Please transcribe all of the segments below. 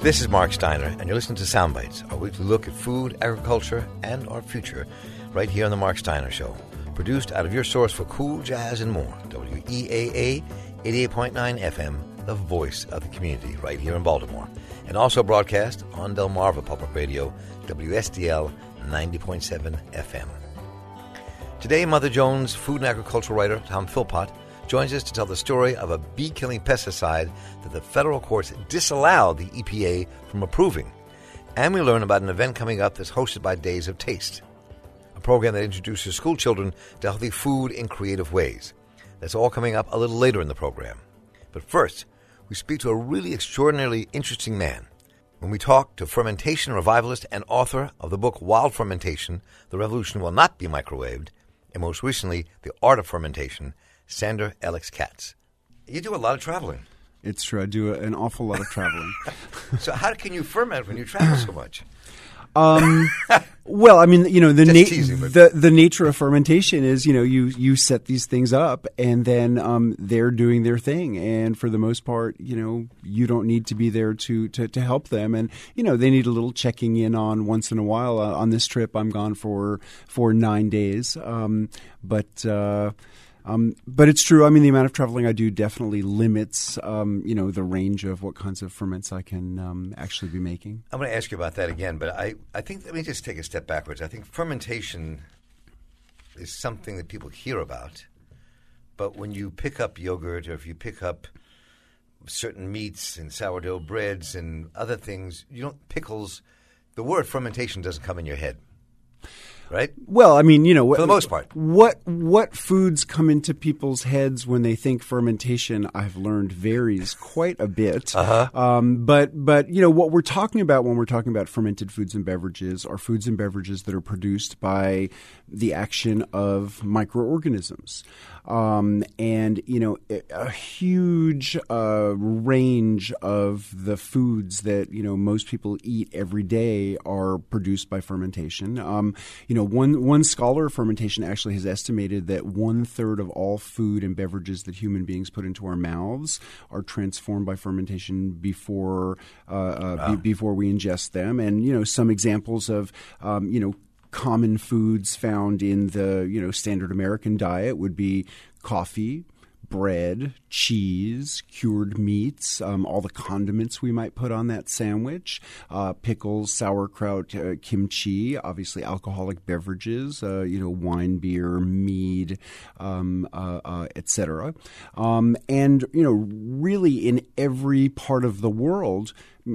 This is Mark Steiner, and you're listening to Soundbites, our weekly look at food, agriculture, and our future, right here on The Mark Steiner Show. Produced out of your source for cool jazz and more, WEAA 88.9 FM, the voice of the community, right here in Baltimore. And also broadcast on Delmarva Public Radio, WSDL 90.7 FM. Today, Mother Jones food and agricultural writer Tom Philpott joins us to tell the story of a bee killing pesticide that the federal courts disallowed the EPA from approving. And we learn about an event coming up that's hosted by Days of Taste, a program that introduces school children to healthy food in creative ways. That's all coming up a little later in the program. But first, we speak to a really extraordinarily interesting man. When we talk to fermentation revivalist and author of the book Wild Fermentation, The Revolution Will Not Be Microwaved, and most recently, The Art of Fermentation, Sandor Ellix Katz. You do a lot of traveling. It's true. I do an awful lot of traveling. so how can you ferment when you travel so much? Um, well, I mean, you know, the, na- teasing, the the nature of fermentation is, you know, you you set these things up, and then um, they're doing their thing, and for the most part, you know, you don't need to be there to to, to help them, and you know, they need a little checking in on once in a while. Uh, on this trip, I'm gone for for nine days, um, but. Uh, um, but it's true. I mean, the amount of traveling I do definitely limits, um, you know, the range of what kinds of ferments I can um, actually be making. I'm going to ask you about that again, but I, I think let me just take a step backwards. I think fermentation is something that people hear about, but when you pick up yogurt or if you pick up certain meats and sourdough breads and other things, you don't pickles. The word fermentation doesn't come in your head, right? Well, I mean, you know, For the most part. what what foods come into people's heads when they think fermentation? I've learned varies quite a bit. Uh-huh. Um, but but you know what we're talking about when we're talking about fermented foods and beverages are foods and beverages that are produced by the action of microorganisms. Um, and you know a, a huge uh, range of the foods that you know most people eat every day are produced by fermentation. Um, you know, one one scholar of fermentation actually has estimated that one third of all food and beverages that human beings put into our mouths are transformed by fermentation before uh, uh, be, before we ingest them. And you know, some examples of um, you know common foods found in the you know standard American diet would be coffee, bread, cheese, cured meats, um, all the condiments we might put on that sandwich, uh, pickles, sauerkraut, uh, kimchi, obviously alcoholic beverages, uh, you know wine, beer, mead, um, uh, uh, etc. Um, and you know really in every part of the world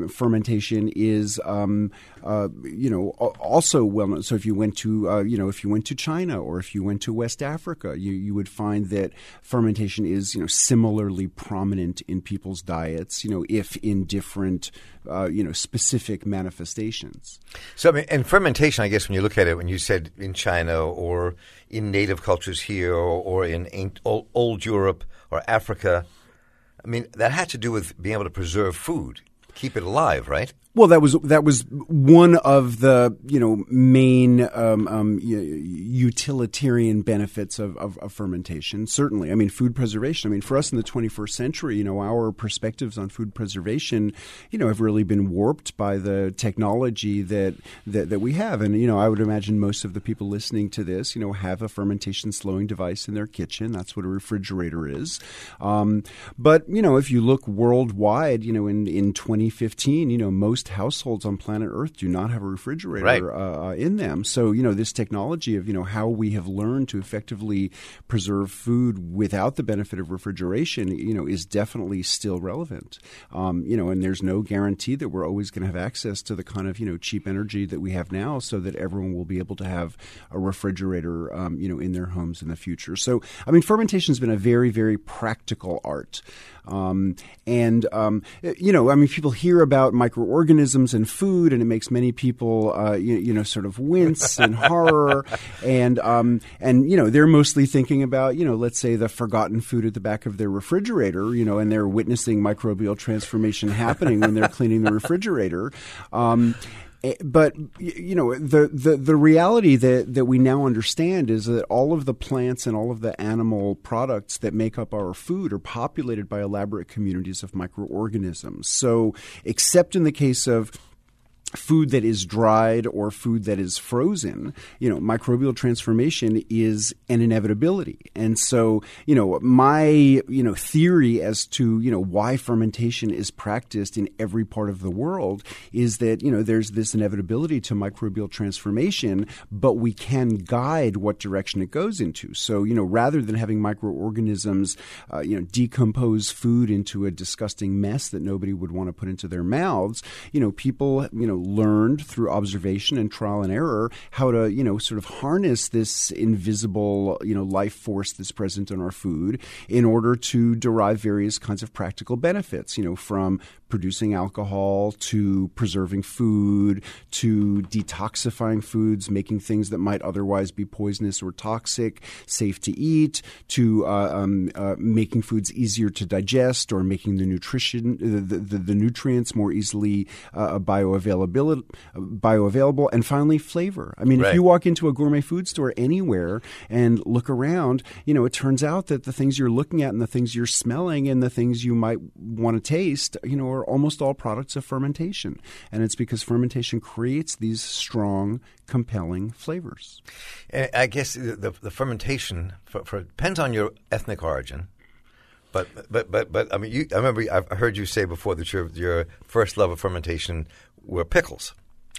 fermentation is, um, uh, you know, also well known. So if you went to, uh, you know, if you went to China or if you went to West Africa, you, you would find that fermentation is, you know, similarly prominent in people's diets. You know, if in different, uh, you know, specific manifestations. So, I mean, and fermentation, I guess, when you look at it, when you said in China or in native cultures here or, or in old Europe or Africa, I mean, that had to do with being able to preserve food, keep it alive, right? Well, that was that was one of the you know main um, um, utilitarian benefits of, of, of fermentation. Certainly, I mean food preservation. I mean for us in the 21st century, you know our perspectives on food preservation, you know, have really been warped by the technology that that, that we have. And you know, I would imagine most of the people listening to this, you know, have a fermentation slowing device in their kitchen. That's what a refrigerator is. Um, but you know, if you look worldwide, you know, in in 2015, you know, most households on planet Earth do not have a refrigerator Right. uh, uh, in them. So you know, this technology of you know how we have learned to effectively preserve food without the benefit of refrigeration, you know, is definitely still relevant. Um, you know, and there's no guarantee that we're always going to have access to the kind of you know cheap energy that we have now, so that everyone will be able to have a refrigerator, um, you know, in their homes in the future. So I mean, fermentation has been a very very practical art. Um, and um, you know, I mean, people hear about microorganisms in food, and it makes many people, uh, you, you know, sort of wince and horror. And um, and you know, they're mostly thinking about, you know, let's say the forgotten food at the back of their refrigerator, you know, and they're witnessing microbial transformation happening when they're cleaning the refrigerator. Eh, but you know the, the the reality that that we now understand is that all of the plants and all of the animal products that make up our food are populated by elaborate communities of microorganisms. So, except in the case of food that is dried or food that is frozen, you know, microbial transformation is an inevitability. And so, you know, my, you know, theory as to, you know, why fermentation is practiced in every part of the world is that, you know, there's this inevitability to microbial transformation, but we can guide what direction it goes into. So, you know, rather than having microorganisms, uh, you know, decompose food into a disgusting mess that nobody would want to put into their mouths, you know, people, you know, learned through observation and trial and error how to, you know, sort of harness this invisible, you know, life force that's present in our food in order to derive various kinds of practical benefits, you know, from producing alcohol to preserving food to detoxifying foods, making things that might otherwise be poisonous or toxic safe to eat, to uh, um, uh, making foods easier to digest or making the nutrition, the, the, the nutrients more easily uh, bioavailable, bioavailable, and finally flavor. I mean, right. if you walk into a gourmet food store anywhere and look around, you know, it turns out that the things you're looking at and the things you're smelling and the things you might want to taste, you know, are are almost all products of fermentation. And it's because fermentation creates these strong, compelling flavors. And I guess the, the fermentation for, for, depends on your ethnic origin. But but but but I mean, you, I remember I've heard you say before that your your first love of fermentation were pickles.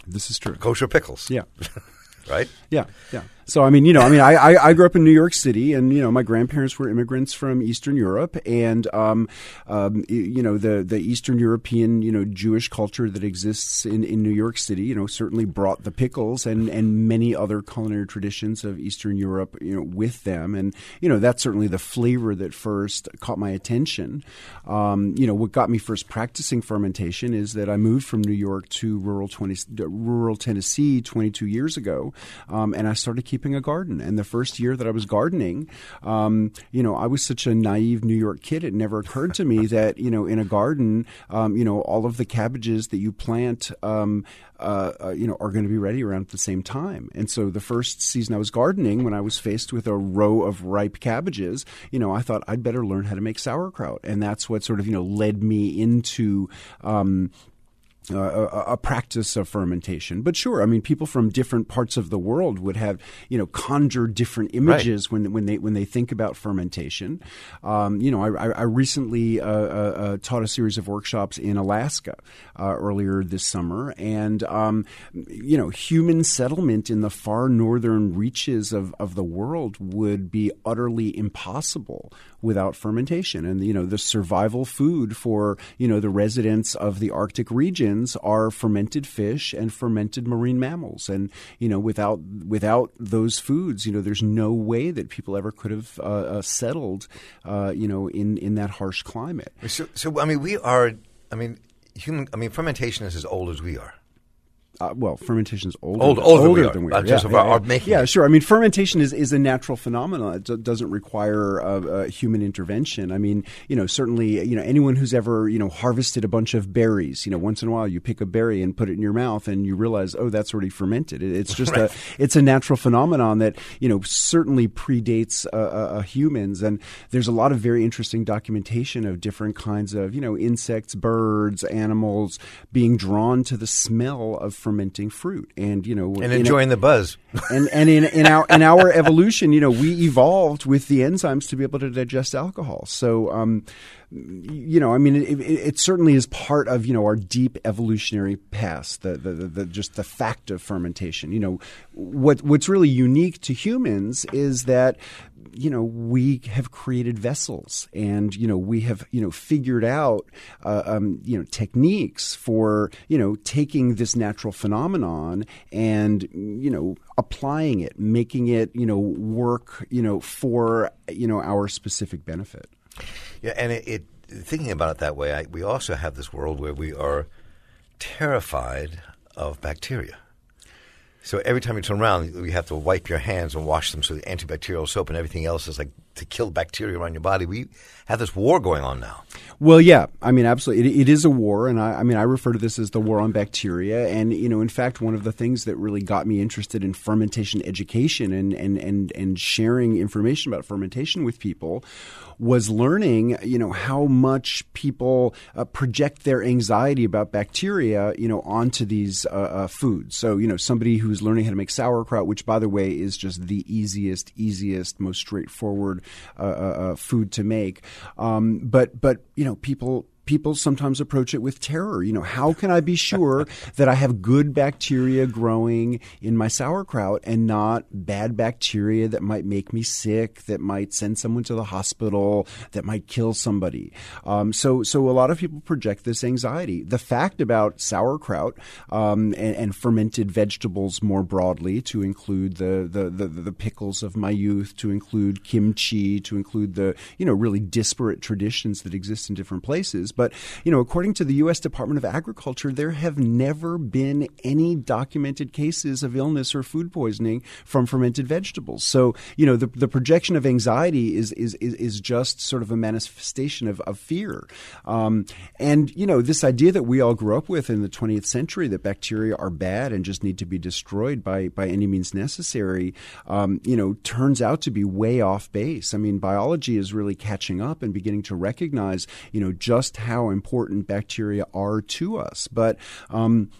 This is true. Kosher pickles. Yeah. right? Yeah, yeah. So I mean, you know, I mean, I, I, I, grew up in New York City, and you know, my grandparents were immigrants from Eastern Europe, and um, um, you know, the the Eastern European you know Jewish culture that exists in, in New York City, you know, certainly brought the pickles and and many other culinary traditions of Eastern Europe, you know, with them, and you know, that's certainly the flavor that first caught my attention. Um, you know, what got me first practicing fermentation is that I moved from New York to rural 20, rural Tennessee 22 years ago, um, and I started keeping a garden. And the first year that I was gardening, um, you know, I was such a naive New York kid. It never occurred to me that you know, in a garden, um, you know, all of the cabbages that you plant, um, uh, uh, you know, are going to be ready around the same time. And so the first season I was gardening, when I was faced with a row of ripe cabbages, you know, I thought I'd better learn how to make sauerkraut, and that's what sort of you know led me into um, uh, a, a, practice of fermentation. But sure, I mean, people from different parts of the world would have, you know, conjure different images right. when when they when they think about fermentation. Um, you know, I, I recently uh, uh, uh taught a series of workshops in Alaska uh, earlier this summer, and um, you know, human settlement in the far northern reaches of, of the world would be utterly impossible without fermentation. And you know, the survival food for you know the residents of the Arctic regions are fermented fish and fermented marine mammals. And you know, without without those foods, you know, there's no way that people ever could have uh, uh, settled, uh, you know, in in that harsh climate. So, so I mean, we are. I mean, human. I mean, fermentation is as old as we are. Uh, well, fermentation is older, Old, older, older than we are. Yeah, yeah, our, yeah. yeah, sure. I mean, fermentation is, is a natural phenomenon. It d- doesn't require uh, uh, human intervention. I mean, you know, certainly, you know, anyone who's ever, you know, harvested a bunch of berries, you know, once in a while you pick a berry and put it in your mouth and you realize, oh, that's already fermented. It, it's just right. a, it's a natural phenomenon that, you know, certainly predates uh, humans. And there's a lot of very interesting documentation of different kinds of, you know, insects, birds, animals being drawn to the smell of fermenting fruit, and you know, and enjoying the buzz. and and in, in our in our evolution, you know, we evolved with the enzymes to be able to digest alcohol. So. Um, you know, I mean, it, it, it, certainly is part of you know our deep evolutionary past. The, the, the, the, just the fact of fermentation. You know, what what's really unique to humans is that you know, we have created vessels and, you know, we have, you know, figured out, uh, um, you know, techniques for, you know, taking this natural phenomenon and, you know, applying it, making it, you know, work, you know, for, you know, our specific benefit. Yeah. And it, it thinking about it that way, I, we also have this world where we are terrified of bacteria. So every time you turn around, you have to wipe your hands and wash them. So the antibacterial soap and everything else is like to kill bacteria around your body. We have this war going on now. Well, yeah, I mean, absolutely, it, it is a war, and I, I, mean, I refer to this as the war on bacteria. And you know, in fact, one of the things that really got me interested in fermentation education and and and and sharing information about fermentation with people was learning, you know, how much people uh, project their anxiety about bacteria, you know, onto these uh, uh, foods. So, you know, somebody who's learning how to make sauerkraut, which, by the way, is just the easiest, easiest, most straightforward Uh, uh, uh, food to make. Um, but, but you know, people people sometimes approach it with terror. You know, how can I be sure that I have good bacteria growing in my sauerkraut and not bad bacteria that might make me sick, that might send someone to the hospital, that might kill somebody? Um, so, so a lot of people project this anxiety. The fact about sauerkraut um, and, and, fermented vegetables more broadly, to include the, the, the, the pickles of my youth, to include kimchi, to include the you know really disparate traditions that exist in different places but, you know, according to the U.S. Department of Agriculture, there have never been any documented cases of illness or food poisoning from fermented vegetables. So, you know, the, the projection of anxiety is, is, is, just sort of a manifestation of, of fear. Um, and, you know, this idea that we all grew up with in the 20th century that bacteria are bad and just need to be destroyed by, by any means necessary, um, you know, turns out to be way off base. I mean, biology is really catching up and beginning to recognize, you know, just how important bacteria are to us. But um,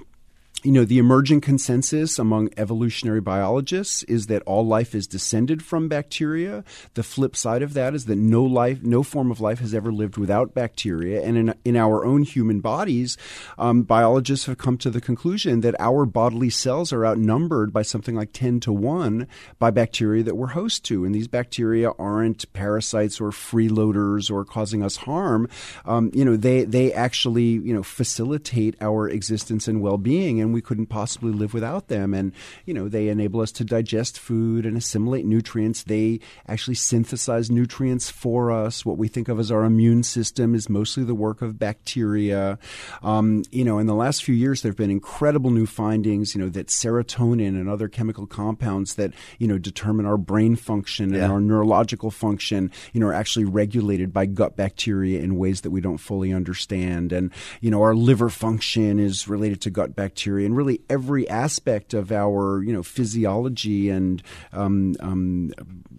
you know, the emerging consensus among evolutionary biologists is that all life is descended from bacteria. The flip side of that is that no life, no form of life has ever lived without bacteria. And in, in our own human bodies, um, biologists have come to the conclusion that our bodily cells are outnumbered by something like 10 to 1 by bacteria that we're host to. And these bacteria aren't parasites or freeloaders or causing us harm. Um, you know, they, they actually, you know, facilitate our existence and well-being. And we couldn't possibly live without them. And, you know, they enable us to digest food and assimilate nutrients. They actually synthesize nutrients for us. What we think of as our immune system is mostly the work of bacteria. Um, you know, in the last few years, there have been incredible new findings, you know, that serotonin and other chemical compounds that, you know, determine our brain function yeah. and our neurological function, you know, are actually regulated by gut bacteria in ways that we don't fully understand. And, you know, our liver function is related to gut bacteria and really every aspect of our you know physiology and um, um,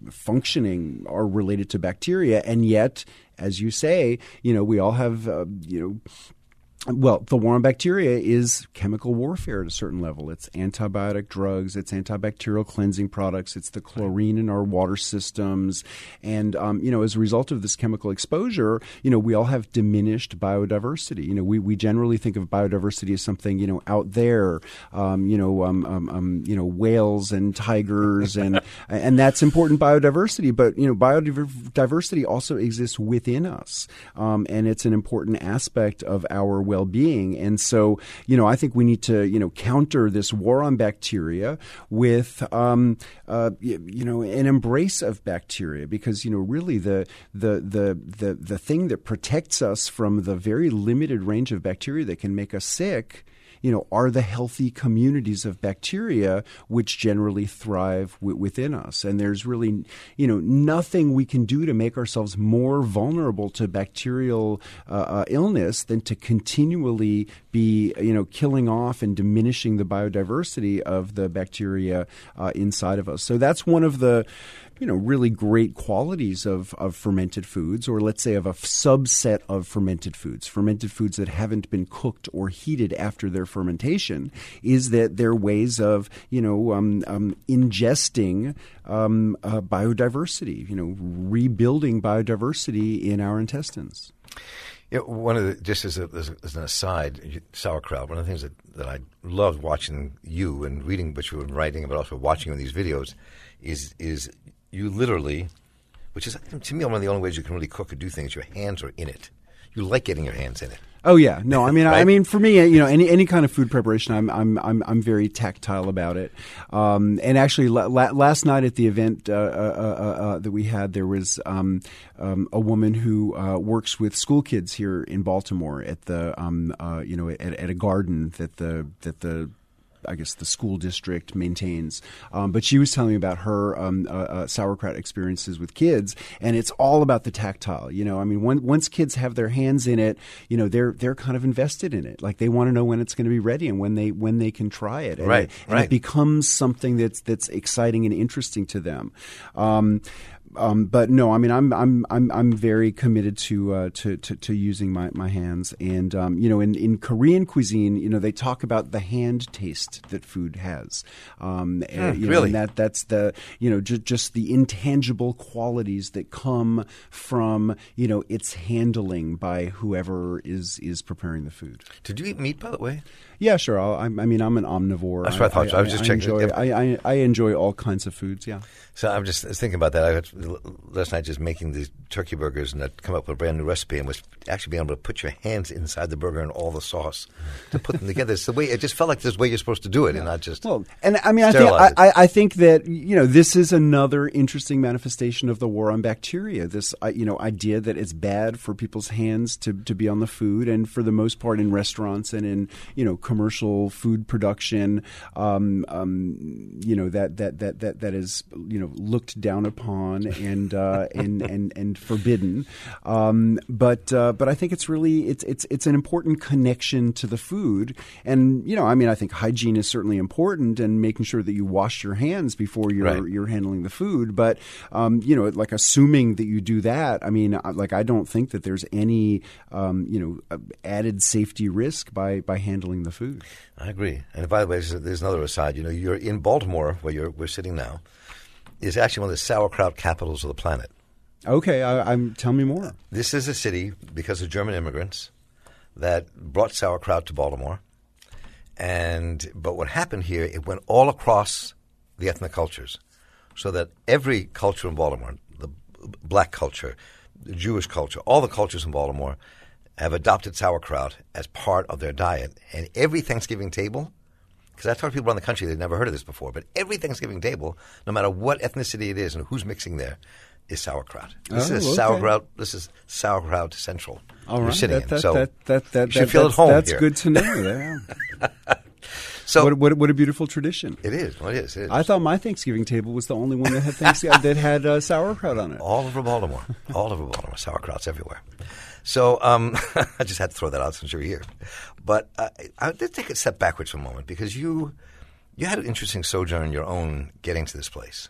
functioning are related to bacteria, and yet as you say, you know, we all have, uh, you know, well, the war on bacteria is chemical warfare at a certain level. It's antibiotic drugs, it's antibacterial cleansing products, it's the chlorine in our water systems. And, um, you know, as a result of this chemical exposure, you know, we all have diminished biodiversity. You know, we, we generally think of biodiversity as something, you know, out there, um, you know, um, um, um you know, whales and tigers, and, and that's important biodiversity. But, you know, biodiversity also exists within us. Um, and it's an important aspect of our well well-being. And so, you know, I think we need to, you know, counter this war on bacteria with, um, uh, you know, an embrace of bacteria because, you know, really the, the, the, the, the thing that protects us from the very limited range of bacteria that can make us sick you know, are the healthy communities of bacteria which generally thrive w- within us. And there's really, you know, nothing we can do to make ourselves more vulnerable to bacterial uh, uh, illness than to continually be, you know, killing off and diminishing the biodiversity of the bacteria uh, inside of us. So that's one of the you know really great qualities of, of fermented foods or let's say of a subset of fermented foods fermented foods that haven't been cooked or heated after their fermentation is that they're ways of you know um, um, ingesting um, uh, biodiversity you know rebuilding biodiversity in our intestines yeah, one of the just as, a, as, an aside, sauerkraut. One of the things that, that I loved watching you and reading what you were writing, but also watching in these videos, is is you literally, which is to me one of the only ways you can really cook or do things, your hands are in it. You like getting your hands in it. Oh yeah, no, I mean, right? I mean, for me, you know, any any kind of food preparation, I'm I'm I'm, I'm very tactile about it. Um, and actually, la- la- last night at the event uh, uh, uh, uh that we had, there was um, um, a woman who uh, works with school kids here in Baltimore at the um, uh, you know at, at, a garden that the that the I guess the school district maintains. Um, but she was telling me about her um, uh, uh, sauerkraut experiences with kids, and it's all about the tactile. You know, I mean, when, once kids have their hands in it, you know, they're they're kind of invested in it. Like they want to know when it's going to be ready and when they when they can try it. And right, it, and right. it becomes something that's that's exciting and interesting to them. Um, um, but no, I mean, I'm I'm I'm I'm very committed to uh, to, to, to using my, my hands, and um, you know, in, in Korean cuisine, you know, they talk about the hand taste that food has. Um, mm, you know, really, and that that's the you know ju- just the intangible qualities that come from you know its handling by whoever is is preparing the food. Did you eat meat, by the way? Yeah, sure. I'll, I, I mean, I'm an omnivore. That's what I thought. So I was just checking. Enjoy, I, I, I enjoy all kinds of foods. Yeah. So I'm just thinking about that. Last night just making these turkey burgers and I'd come up with a brand new recipe and was actually being able to put your hands inside the burger and all the sauce to put them together. It's the way it just felt like this way you're supposed to do it, yeah. and not just well. And I mean, I think I, I, think that you know this is another interesting manifestation of the war on bacteria. This uh, you know idea that it's bad for people's hands to to be on the food, and for the most part in restaurants and in you know commercial food production, um, um, you know that that that that that is you know looked down upon and uh, and, and and forbidden. Um, but uh, but I think it's really it's it's it's an important connection to the food, and you know I mean I think hygiene is certainly important, and making sure that you wash your hands before you're right. you're handling the food. But um, you know like assuming that you do that, I mean like I don't think that there's any um, you know added safety risk by by handling the food. I agree. And by the way, there's another aside. You know, you're in Baltimore, where you're we're sitting now, is actually one of the sauerkraut capitals of the planet. Okay, I, am tell me more. This is a city because of German immigrants that brought sauerkraut to Baltimore, and but what happened here, it went all across the ethnic cultures, so that every culture in Baltimore, the black culture, the Jewish culture, all the cultures in Baltimore have adopted sauerkraut as part of their diet. And every Thanksgiving table, because I've talked to people around the country, they've never heard of this before, but every Thanksgiving table, no matter what ethnicity it is and who's mixing there, is sauerkraut. This oh, is okay. sauerkraut. This is sauerkraut central. All You're right. sitting that, that, in. So that, that, that, you should feel at that's, home That's here. good to know. Yeah. so what, what, what a beautiful tradition. it is. Well, it is. It is. I thought my Thanksgiving table was the only one that had Thanksgiving that had uh, sauerkraut on it. all over Baltimore. all over Baltimore. Sauerkraut's everywhere. So um, I just had to throw that out since you're here. But uh, I did take a step backwards for a moment because you you had an interesting sojourn on your own getting to this place.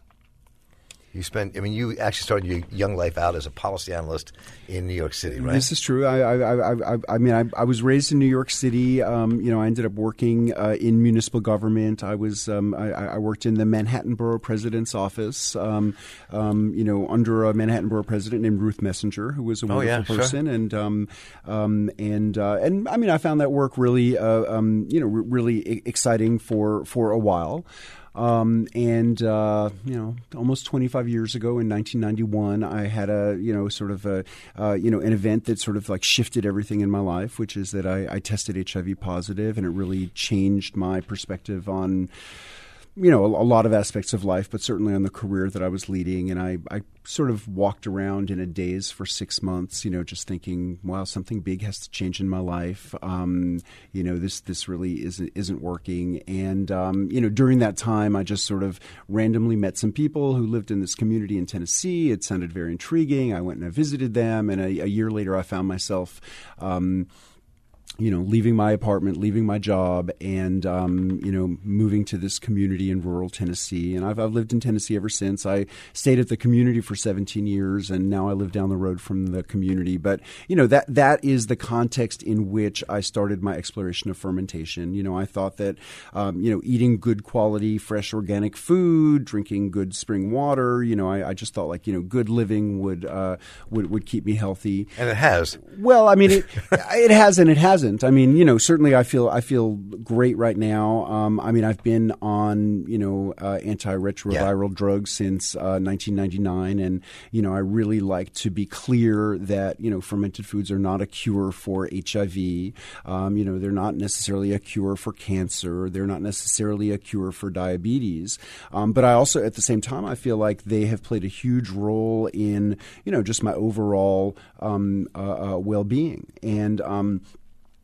You spent, I mean, you actually started your young life out as a policy analyst in New York City, right? This is true. I, I, I, I, I mean, I, I, was raised in New York City. Um, you know, I ended up working uh, in municipal government. I was, um, I, I, worked in the Manhattan Borough President's office. Um, um, you know, under a Manhattan Borough President named Ruth Messinger, who was a wonderful oh, wonderful yeah, person, sure. and um, um, and uh, and I mean, I found that work really, uh, you know, really exciting for for a while. Um, and uh, you know, almost 25 years ago in 1991, I had a you know sort of a uh, you know an event that sort of like shifted everything in my life, which is that I, I tested HIV positive, and it really changed my perspective on you know, a, a, lot of aspects of life, but certainly on the career that I was leading. And I, I sort of walked around in a daze for six months, you know, just thinking, wow, something big has to change in my life. Um, you know, this this really isn't isn't working. And um, you know, during that time, I just sort of randomly met some people who lived in this community in Tennessee. It sounded very intriguing. I went and I visited them, and a, a year later, I found myself. Um, you know, leaving my apartment, leaving my job, and um, you know, moving to this community in rural Tennessee. And I've, I've lived in Tennessee ever since. I stayed at the community for 17 years, and now I live down the road from the community. But you know, that that is the context in which I started my exploration of fermentation. You know, I thought that um, you know, eating good quality, fresh, organic food, drinking good spring water. You know, I, I just thought like you know, good living would uh, would would keep me healthy. And it has. Well, I mean, it it has and it hasn't. I mean, you know, certainly I feel I feel great right now. Um, I mean, I've been on you know uh, antiretroviral yeah. drugs since uh, 1999, and you know, I really like to be clear that you know fermented foods are not a cure for HIV. Um, you know, they're not necessarily a cure for cancer. They're not necessarily a cure for diabetes. Um, but I also, at the same time, I feel like they have played a huge role in you know just my overall um, uh, well being and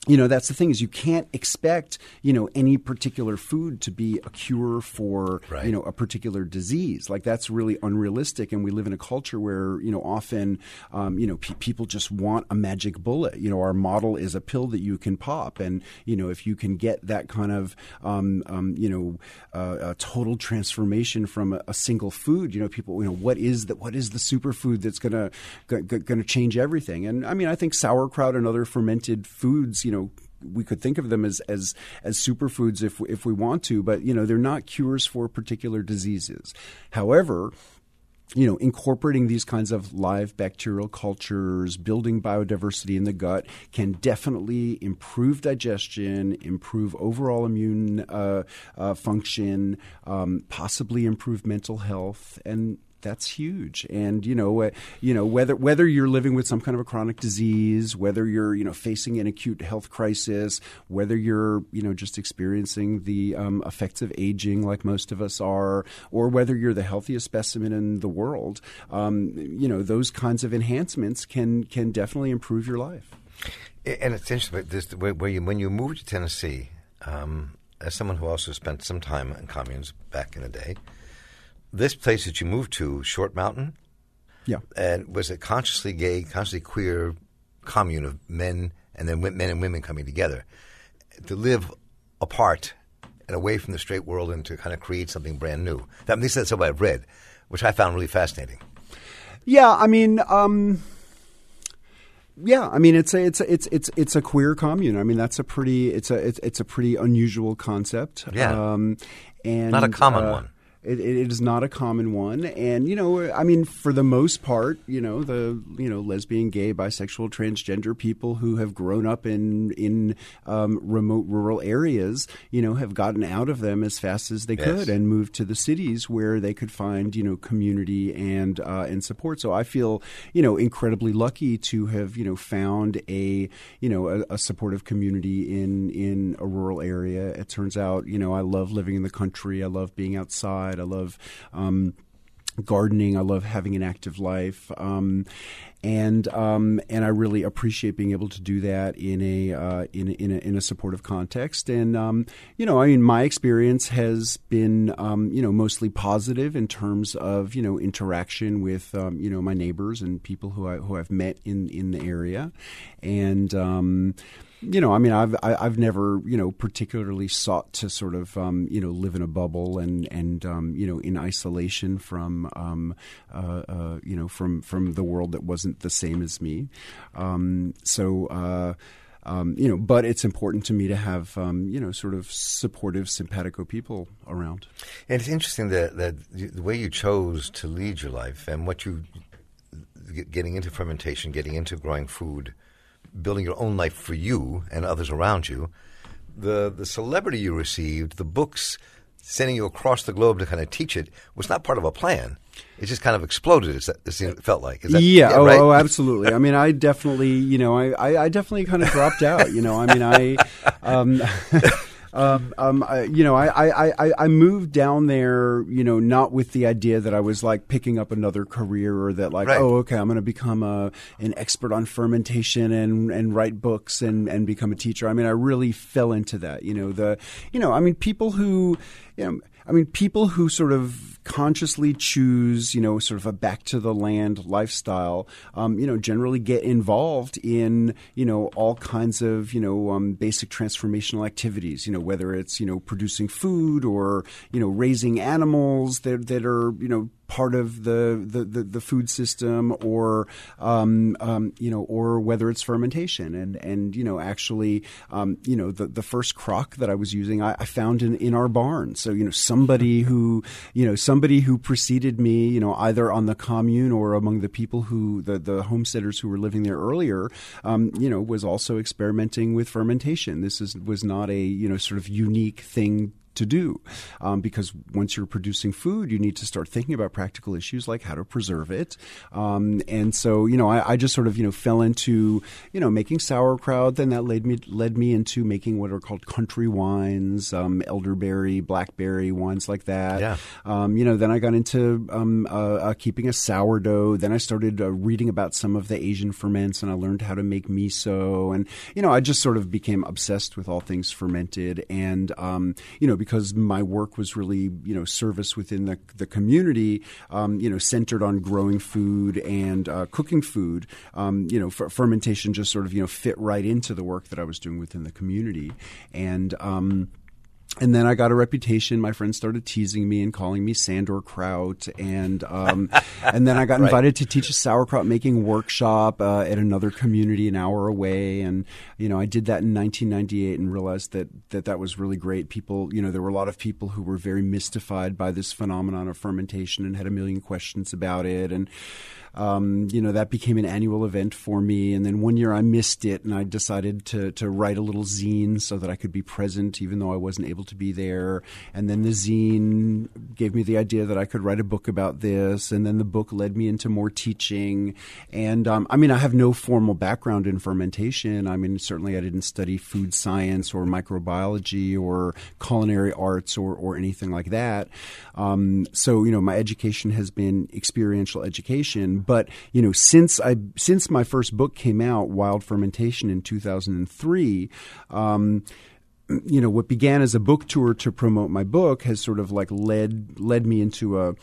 you know that's the thing is you can't expect you know any particular food to be a cure for Right. you know a particular disease. Like that's really unrealistic and we live in a culture where you know often um, you know pe- people just want a magic bullet. You know our model is a pill that you can pop and you know if you can get that kind of um, um, you know uh, a total transformation from a, a single food you know people you know what is the what is the superfood that's gonna going to change everything? And I mean I think sauerkraut and other fermented foods you know we could think of them as as as superfoods if if we want to, but you know they're not cures for particular diseases. However, you know, incorporating these kinds of live bacterial cultures, building biodiversity in the gut can definitely improve digestion, improve overall immune uh, uh, function, um, possibly improve mental health, and that's huge. And you know, uh, you know whether whether you're living with some kind of a chronic disease, whether you're you know facing an acute health crisis, whether you're you know just experiencing the um, effects of aging like most of us are, or whether you're the healthiest specimen in the world, um, you know those kinds of enhancements can can definitely improve your life. And it's interesting, this, where you, when you moved to Tennessee, um, as someone who also spent some time in communes back in the day, this place that you moved to, Short Mountain, Yeah. and was a consciously gay, consciously queer commune of men and then men and women coming together to live apart and away from the straight world and to kind of create something brand new. That, at least that's what I've read, which I found really fascinating. Yeah, I mean, um, yeah, I mean, it's a, it's a, it's it's it's a queer commune. I mean, that's a pretty it's a it's, it's a pretty unusual concept. Yeah. um, and Not a common uh, one. It, it is not a common one, and you know, I mean, for the most part, you know, the you know, lesbian, gay, bisexual, transgender people who have grown up in in um, remote rural areas, you know, have gotten out of them as fast as they Yes. could and moved to the cities where they could find you know community and uh, and support. So I feel you know incredibly lucky to have you know found a you know a, a supportive community in in a rural area. It turns out you know I love living in the country. I love being outside. I love. Um, gardening. I love having an active life, um, and um, and I really appreciate being able to do that in a uh, in in a, in a supportive context. And um, you know, I mean, my experience has been um, you know mostly positive in terms of you know interaction with um, you know my neighbors and people who I who I've met in in the area, and. You know, I mean, I've I, I've never you know particularly sought to sort of um, you know live in a bubble and and um, you know in isolation from um, uh, uh, you know from from the world that wasn't the same as me. Um, so. Uh, um, you know, but it's important to me to have um, you know sort of supportive, simpatico people around. And it's interesting that, that the way you chose to lead your life and what you getting into fermentation, getting into growing food, building your own life for you and others around you. The the celebrity you received, the books sending you across the globe to kind of teach it was not part of a plan. It just kind of exploded. Is that, it felt like? Is that, yeah, oh, right? oh, absolutely. I mean, I definitely, you know, I, I, I definitely kind of dropped out. You know, I mean, I, um, um, um, I, you know, I, I, I, I moved down there, you know, not with the idea that I was like picking up another career or that like, Right. oh, okay, I'm going to become a an expert on fermentation and and write books and and become a teacher. I mean, I really fell into that. You know, the, you know, I mean, people who, you know. I mean, people who sort of consciously choose, you know, sort of a back to the land lifestyle, um, you know, generally get involved in, you know, all kinds of, you know, um, basic transformational activities. You know, whether it's, you know, producing food or, you know, raising animals that that are, you know, part of the, the, the, the food system or um, um, you know or whether it's fermentation. And and you know actually um, you know the, the first crock that I was using I, I found in, in our barn. So you know somebody who you know somebody who preceded me you know either on the commune or among the people who the, the homesteaders who were living there earlier um, you know was also experimenting with fermentation. This is was not a you know sort of unique thing to do um, because once you're producing food, you need to start thinking about practical issues like how to preserve it. Um, and so, you know, I, I, just sort of you know fell into you know making sauerkraut. Then that led me led me into making what are called country wines, um, elderberry, blackberry wines like that. Yeah. Um, you know, then I got into um, uh, uh, keeping a sourdough. Then I started uh, reading about some of the Asian ferments, and I learned how to make miso. And you know, I just sort of became obsessed with all things fermented. And um, you know, because my work was really you know service within the the community, um, you know, centered on growing food and uh, cooking food. Um, you know, f- fermentation just sort of you know fit right into the work that I was doing within the community, and um, and then I got a reputation. My friends started teasing me and calling me Sandor Kraut, and um, and then I got invited right. to teach a sauerkraut making workshop uh, at another community an hour away. And you know, I did that in 1998 and realized that that that was really great. People, you know, there were a lot of people who were very mystified by this phenomenon of fermentation and had a million questions about it. And um, you know, that became an annual event for me. And then one year I missed it, and I decided to to write a little zine so that I could be present, even though I wasn't able to be there. And then the zine gave me the idea that I could write a book about this. And then the book led me into more teaching. And um, I mean, I have no formal background in fermentation. I mean, certainly I didn't study food science or microbiology or culinary arts or or anything like that. Um, so you know, my education has been experiential education but you know, since I since my first book came out, Wild Fermentation, in 2003. Um, you know what began as a book tour to promote my book has sort of like led led me into a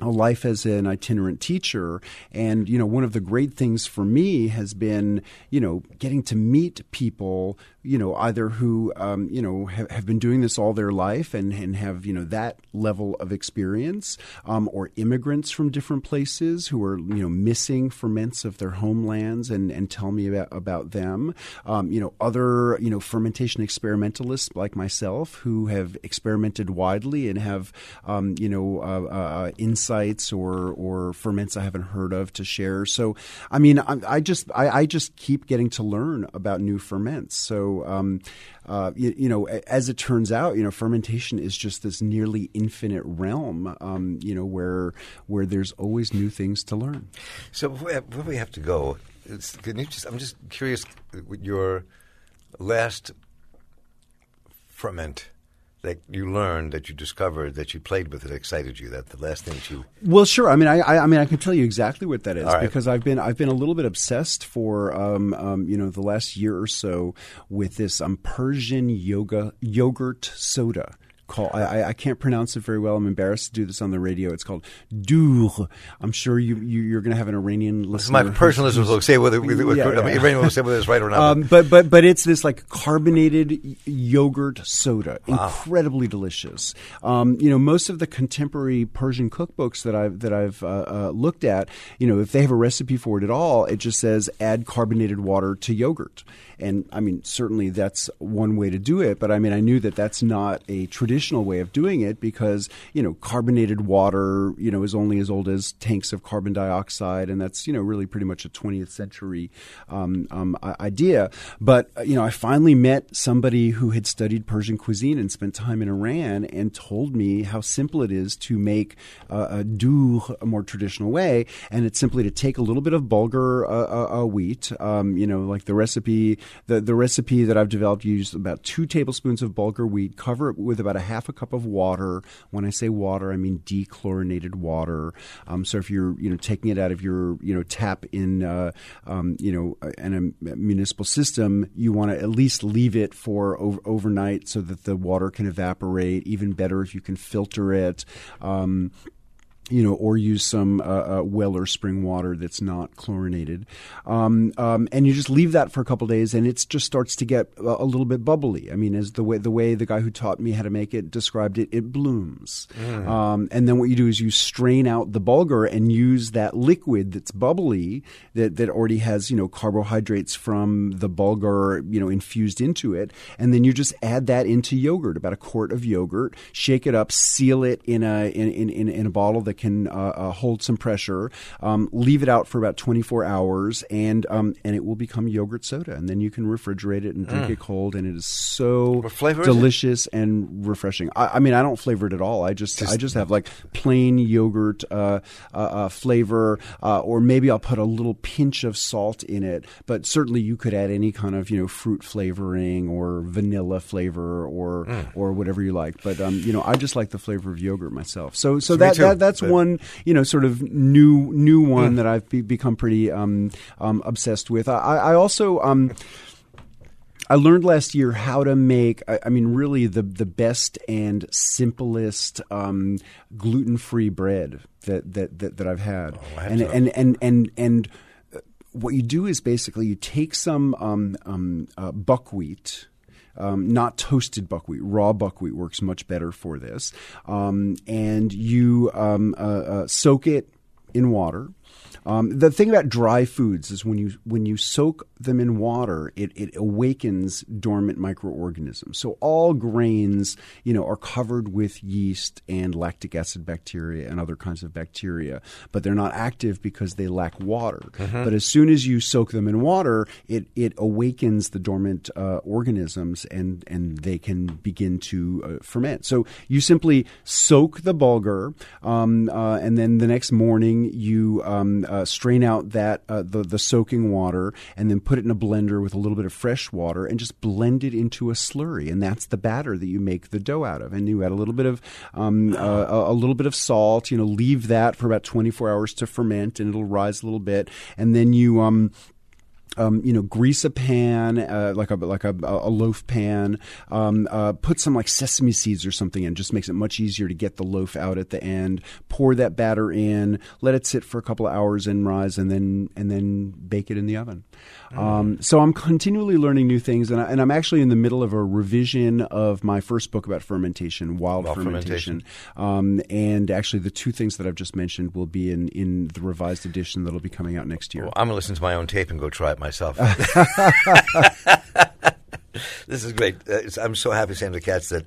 a life as an itinerant teacher and you know one of the great things for me has been you know getting to meet people you know, either who, um, you know, have, have, been doing this all their life and, and have, you know, that level of experience, um, or immigrants from different places who are, you know, missing ferments of their homelands and, and tell me about, about them. Um, you know, other, you know, fermentation experimentalists like myself who have experimented widely and have, um, you know, uh, uh, insights or, or ferments I haven't heard of to share. So, I mean, I, I just, I, I just keep getting to learn about new ferments. So, um, uh, you, you, know, as it turns out, you know, fermentation is just this nearly infinite realm. Um, you know, where where there's always new things to learn. So where, we have to go? can you just? I'm just curious. Your last ferment that you learned, that you discovered, that you played with, that excited you? That the last thing that you well, sure. I mean, I, I, I mean, I can tell you exactly what that is right. because I've been I've been a little bit obsessed for um, um, you know the last year or so with this um, Persian yoga yogurt soda called I, I can't pronounce it very well. I'm embarrassed to do this on the radio. It's called Dour. I'm sure you, you are going to have an Iranian listener. My personal listeners will say whether, yeah, yeah. Iranian will say whether it's right or not. Um, but but but it's this like carbonated yogurt soda, wow. incredibly delicious. Um, you know, most of the contemporary Persian cookbooks that I've that I've uh, uh, looked at, you know, if they have a recipe for it at all, it just says add carbonated water to yogurt. And I mean, certainly that's one way to do it. But I mean, I knew that that's not a traditional way of doing it because, you know, carbonated water, you know, is only as old as tanks of carbon dioxide. And that's, you know, really pretty much a 20th century um, um, idea. But, uh, you know, I finally met somebody who had studied Persian cuisine and spent time in Iran and told me how simple it is to make uh, a dour a more traditional way. And it's simply to take a little bit of bulgur uh, uh, uh wheat, um, you know, like the recipe the, the recipe that I've developed uses about two tablespoons of bulgur wheat, cover it with about a half a cup of water. When I say water, I mean dechlorinated water. Um, so if you're you know taking it out of your you know tap in uh, um, you know in a municipal system, you want to at least leave it for over, overnight so that the water can evaporate. Even better if you can filter it. Um, you know, or use some uh, uh, well or spring water that's not chlorinated, um, um, and you just leave that for a couple days, and it just starts to get a, a, little bit bubbly. I mean, as the way the way the guy who taught me how to make it described it, it blooms. Mm. Um, and then what you do is you strain out the bulgur and use that liquid that's bubbly that that already has you know carbohydrates from the bulgur you know infused into it, and then you just add that into yogurt, about a quart of yogurt, shake it up, seal it in a in in, in a bottle that that can uh, uh, hold some pressure. Um, leave it out for about 24 hours, and um, and it will become yogurt soda. And then you can refrigerate it and drink it cold, and it is so flavor is delicious and refreshing. I, I mean, I don't flavor it at all. I just, I just have like plain yogurt uh, uh, uh, flavor, uh, or maybe I'll put a little pinch of salt in it. But certainly, you could add any kind of you know fruit flavoring or vanilla flavor or Mm. or whatever you like. But um, you know, I just like the flavor of yogurt myself. So so Me that, that that's one you know sort of new new one Mm. that I've be, become pretty um, um, obsessed with. I, I also. Um, I learned last year how to make, I, I mean, really the, the best and simplest um, gluten free bread that, that, that, that I've had. Have and, and, and, and, and uh, what you do is basically you take some um, um, uh, buckwheat. Um, not toasted buckwheat, raw buckwheat works much better for this. Um, and you um, uh, uh, soak it in water. Um, the thing about dry foods is when you when you soak them in water, it, it awakens dormant microorganisms. So all grains, you know, are covered with yeast and lactic acid bacteria and other kinds of bacteria, but they're not active because they lack water. But as soon as you soak them in water, it it awakens the dormant uh, organisms and and they can begin to uh, ferment. So you simply soak the bulgur, um, uh, and then the next morning you um, uh, strain out that uh, the the soaking water, and then put it in a blender with a little bit of fresh water, and just blend it into a slurry, and that's the batter that you make the dough out of. And you add a little bit of um, uh, a, a little bit of salt. You know, leave that for about 24 hours to ferment, and it'll rise a little bit, and then you um, um, you know, grease a pan uh, like a like a, a loaf pan. Um, uh, put some like sesame seeds or something in. Just makes it much easier to get the loaf out at the end. Pour that batter in. Let it sit for a couple of hours and rise, and then and then bake it in the oven. Um, so I'm continually learning new things, and, I, and I'm actually in the middle of a revision of my first book about fermentation, wild, Wild fermentation. Um, and actually, the two things that I've just mentioned will be in in the revised edition that'll be coming out next year. Well, I'm to listen to my own tape and go try it myself. this is great. Uh, I'm so happy, Sandor Katz, that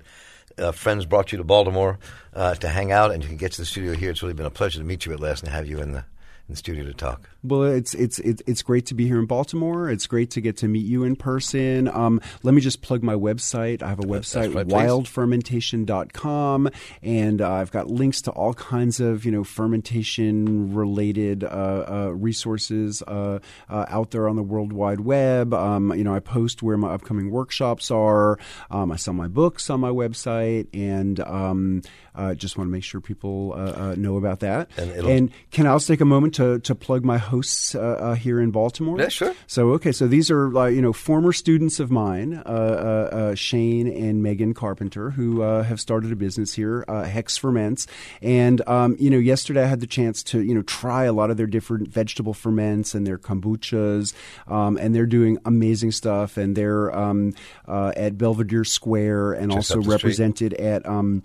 uh, friends brought you to Baltimore uh, to hang out, and you can get to the studio here. It's really been a pleasure to meet you at last and have you in the in the studio to talk. Well, it's it's it's great to be here in Baltimore. It's great to get to meet you in person. Um, let me just plug my website. I have a website, right, wildfermentation.com, and uh, I've got links to all kinds of you know fermentation related uh, uh, resources uh, uh, out there on the World Wide Web. Um, you know, I post where my upcoming workshops are. Um, I sell my books on my website, and um, uh, just want to make sure people uh, uh, know about that. And and can I also take a moment to, to plug my hosts uh, uh, here in Baltimore? Yeah, sure. So okay, so these are uh, you know former students of mine, uh, uh, uh, Shane and Megan Carpenter, who uh, have started a business here, uh, Hex Ferments, and um, you know yesterday I had the chance to you know try a lot of their different vegetable ferments and their kombuchas, um, and they're doing amazing stuff, and they're um, uh, at Belvedere Square and Just also the street. represented at. Um,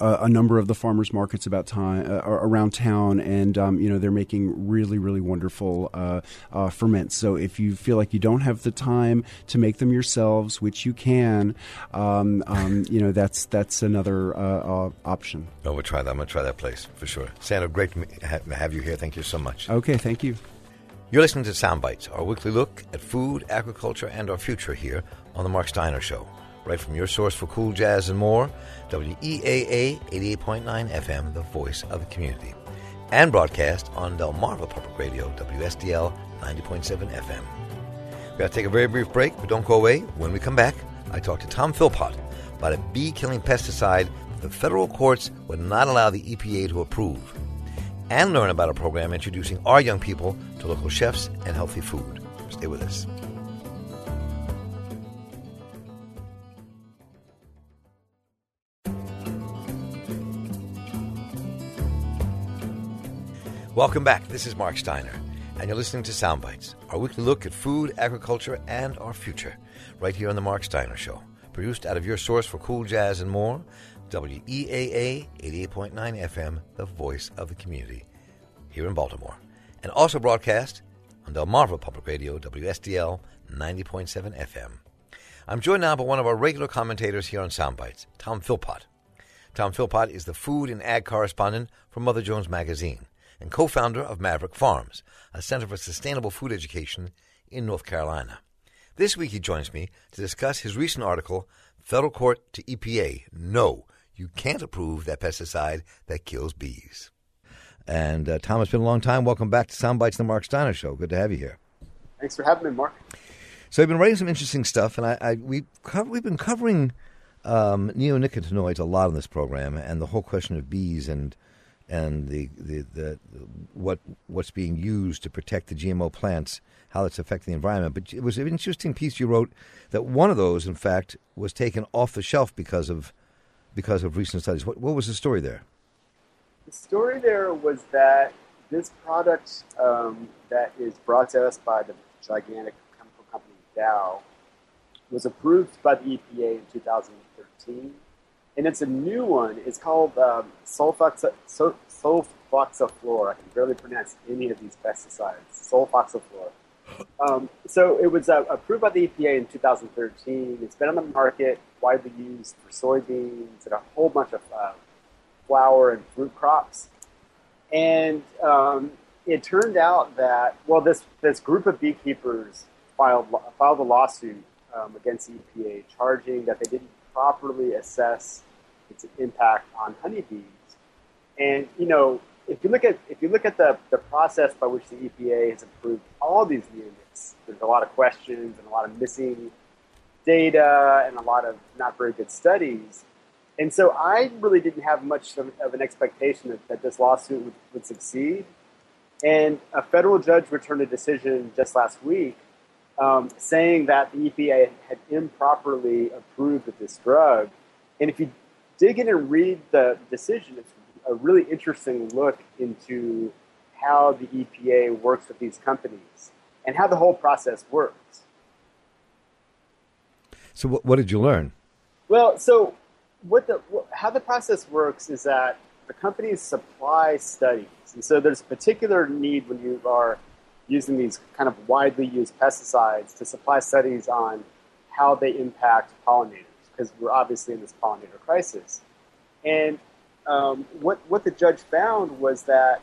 uh, a number of the farmers markets about time uh, around town, and um, you know they're making really, really wonderful uh, uh, ferments. So if you feel like you don't have the time to make them yourselves, which you can, um, um, you know that's that's another uh, uh, option. Oh, we'll try that. I'm going to try that place for sure. Sandor, great to have you here. Thank you so much. Okay, thank you. You're listening to Sound Bites, our weekly look at food, agriculture, and our future here on The Marc Steiner Show. Right from your source for cool jazz and more, WEAA 88.9 FM, the voice of the community. And broadcast on Delmarva Public Radio, WSDL 90.7 FM. We got to take a very brief break, but don't go away. When we come back, I talk to Tom Philpott about a bee killing pesticide that the federal courts would not allow the EPA to approve and learn about a program introducing our young people to local chefs and healthy food. Stay with us. Welcome back. This is Marc Steiner, and you're listening to Sound Bites, our weekly look at food, agriculture, and our future, right here on The Marc Steiner Show. Produced out of your source for cool jazz and more, WEAA 88.9 FM, the voice of the community, here in Baltimore. And also broadcast on Delmarva Public Radio, WSDL 90.7 FM. I'm joined now by one of our regular commentators here on Sound Bites, Tom Philpott. Tom Philpott is the food and ag correspondent for Mother Jones Magazine and co founder of Maverick Farms, a center for sustainable food education in North Carolina. This week he joins me to discuss his recent article, Federal Court to EPA No, you can't approve that pesticide that kills bees. And uh, Tom, it's been a long time. Welcome back to Soundbites, the Marc Steiner Show. Good to have you here. Thanks for having me, Marc. So I've been writing some interesting stuff, and I, I we we've been covering um, neonicotinoids a lot on this program, and the whole question of bees and and the, the, the, what what's being used to protect the GMO plants, how it's affecting the environment. But it was an interesting piece you wrote that one of those, in fact, was taken off the shelf because of because of recent studies. What what was the story there? The story there was that this product um, that is brought to us by the gigantic chemical company Dow was approved by the EPA in 2013 and it's a new one. It's called um, sulfoxaflor. I can barely pronounce any of these pesticides. Sulfoxaflor. Um, so it was uh, approved by the EPA in 2013. It's been on the market, widely used for soybeans and a whole bunch of uh, flower and fruit crops. And um, it turned out that well, this this group of beekeepers filed filed a lawsuit um, against EPA, charging that they didn't properly assess its an impact on honeybees. And you know, if you look at if you look at the, the process by which the EPA has approved all these units, there's a lot of questions and a lot of missing data and a lot of not very good studies. And so I really didn't have much of, of an expectation that, that this lawsuit would, would succeed. And a federal judge returned a decision just last week um, saying that the EPA had improperly approved of this drug. And if you dig in and read the decision. It's a really interesting look into how the EPA works with these companies and how the whole process works. So, what, what did you learn? Well, so what the how the process works is that the companies supply studies, and so there's a particular need when you are using these kind of widely used pesticides to supply studies on how they impact pollinators because we're obviously in this pollinator crisis. And um, what what the judge found was that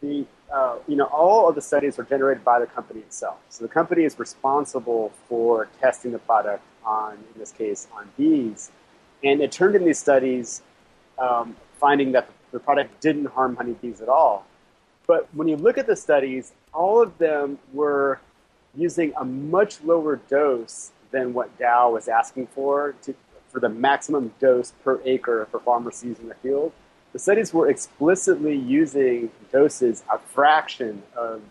the uh, you know all of the studies were generated by the company itself. So the company is responsible for testing the product on, in this case, on bees. And it turned in these studies um, finding that the product didn't harm honeybees at all. But when you look at the studies, all of them were using a much lower dose than what Dow was asking for to, for the maximum dose per acre for farmers using the field. The studies were explicitly using doses a fraction of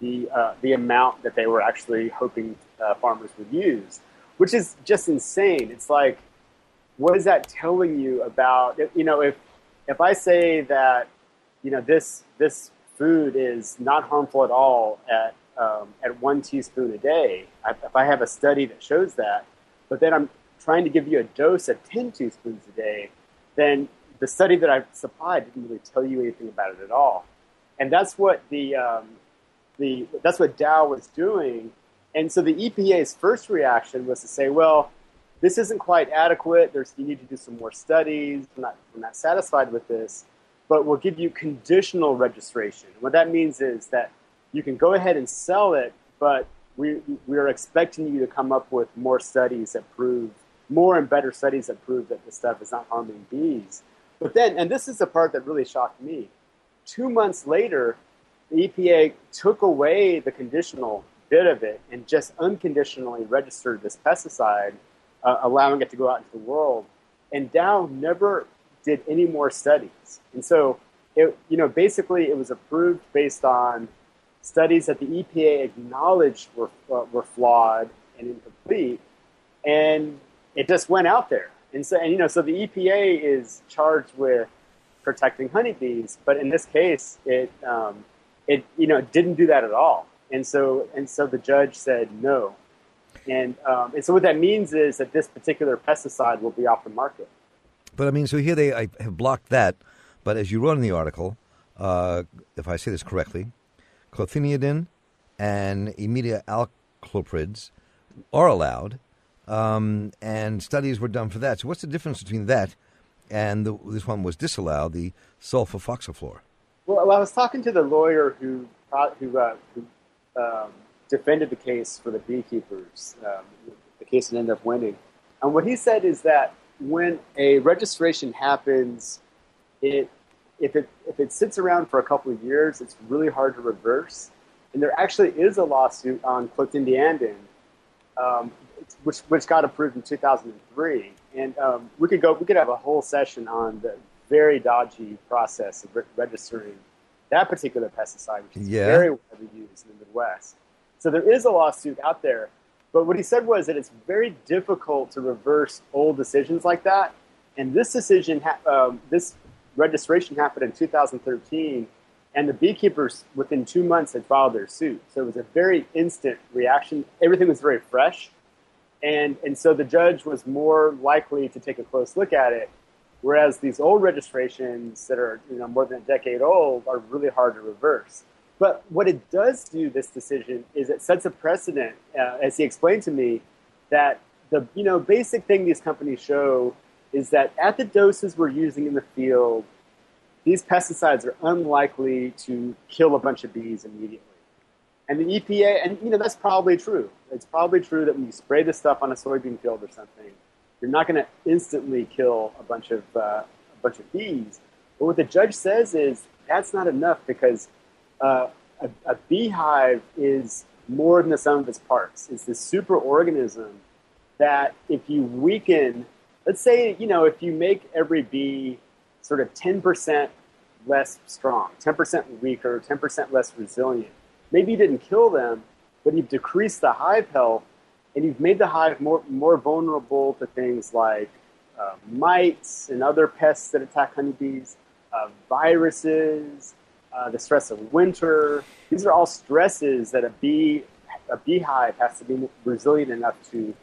the uh, the amount that they were actually hoping uh, farmers would use, which is just insane. It's like, what is that telling you about? You know, if if I say that, you know, this this food is not harmful at all at um, at one teaspoon a day. If I have a study that shows that, but then I'm trying to give you a dose of 10 teaspoons a day, then the study that I supplied didn't really tell you anything about it at all. And that's what the, um, the that's what Dow was doing. And so the EPA's first reaction was to say, well, this isn't quite adequate. There's, you need to do some more studies. We're not, we're not satisfied with this, but we'll give you conditional registration. What that means is that you can go ahead and sell it, but we, we are expecting you to come up with more studies that prove, more and better studies that prove that the stuff is not harming bees. But then, and this is the part that really shocked me, two months later, the EPA took away the conditional bit of it and just unconditionally registered this pesticide, uh, allowing it to go out into the world. And Dow never did any more studies. And so, it, you know, basically it was approved based on studies that the EPA acknowledged were, uh, were flawed and incomplete, and it just went out there. And so, and you know, so the EPA is charged with protecting honeybees, but in this case, it um, it you know didn't do that at all. And so, and so the judge said no. And um, and so what that means is that this particular pesticide will be off the market. But I mean, so here they I have blocked that. But as you wrote in the article, uh, if I say this correctly, clothianidin and immediate imidacloprids are allowed, um, and studies were done for that. So, what's the difference between that and the, this one was disallowed, the sulfoxaflor. Well, I was talking to the lawyer who who, uh, who um, defended the case for the beekeepers. Um, the case ended up winning, and what he said is that when a registration happens, it if it if it sits around for a couple of years, it's really hard to reverse. And there actually is a lawsuit on clothianidin, um, which which got approved in 2003. And um, we could go we could have a whole session on the very dodgy process of re- registering that particular pesticide, which is Yeah. very widely used in the Midwest. So there is a lawsuit out there. But what he said was that it's very difficult to reverse old decisions like that. And this decision, ha- um, this registration happened in 2013, and the beekeepers within two months had filed their suit. So it was a very instant reaction. Everything was very fresh, and and so the judge was more likely to take a close look at it. Whereas these old registrations that are you know more than a decade old are really hard to reverse. But what it does do, this decision, is it sets a precedent, uh, as he explained to me, that the you know basic thing these companies show is that at the doses we're using in the field, these pesticides are unlikely to kill a bunch of bees immediately. And the EPA, and you know that's probably true. It's probably true that when you spray this stuff on a soybean field or something, you're not going to instantly kill a bunch of uh, a bunch of bees. But what the judge says is that's not enough because uh, a, a beehive is more than the sum of its parts. It's this superorganism that if you weaken, let's say, you know, if you make every bee sort of 10% less strong, 10% weaker, 10% less resilient, maybe you didn't kill them, but you've decreased the hive health and you've made the hive more, more vulnerable to things like uh, mites and other pests that attack honeybees, uh, viruses, uh, the stress of winter. These are all stresses that a bee, a beehive has to be resilient enough to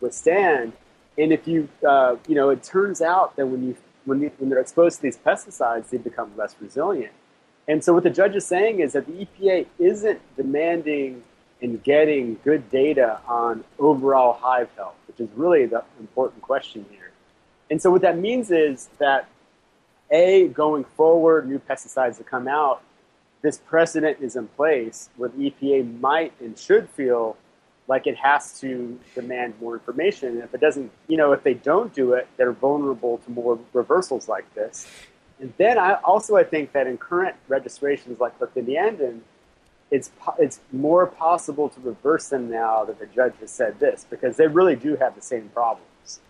withstand. And if you, uh, you know, it turns out that when you when, you, when they're exposed to these pesticides, they become less resilient. And so what the judge is saying is that the EPA isn't demanding and getting good data on overall hive health, which is really the important question here. And so what that means is that a going forward, new pesticides that come out, this precedent is in place where the EPA might and should feel like it has to demand more information. And if it doesn't, you know, if they don't do it, they're vulnerable to more reversals like this. And then I also I think that in current registrations like Clothianidin, it's it's more possible to reverse them now that the judge has said this because they really do have the same problems.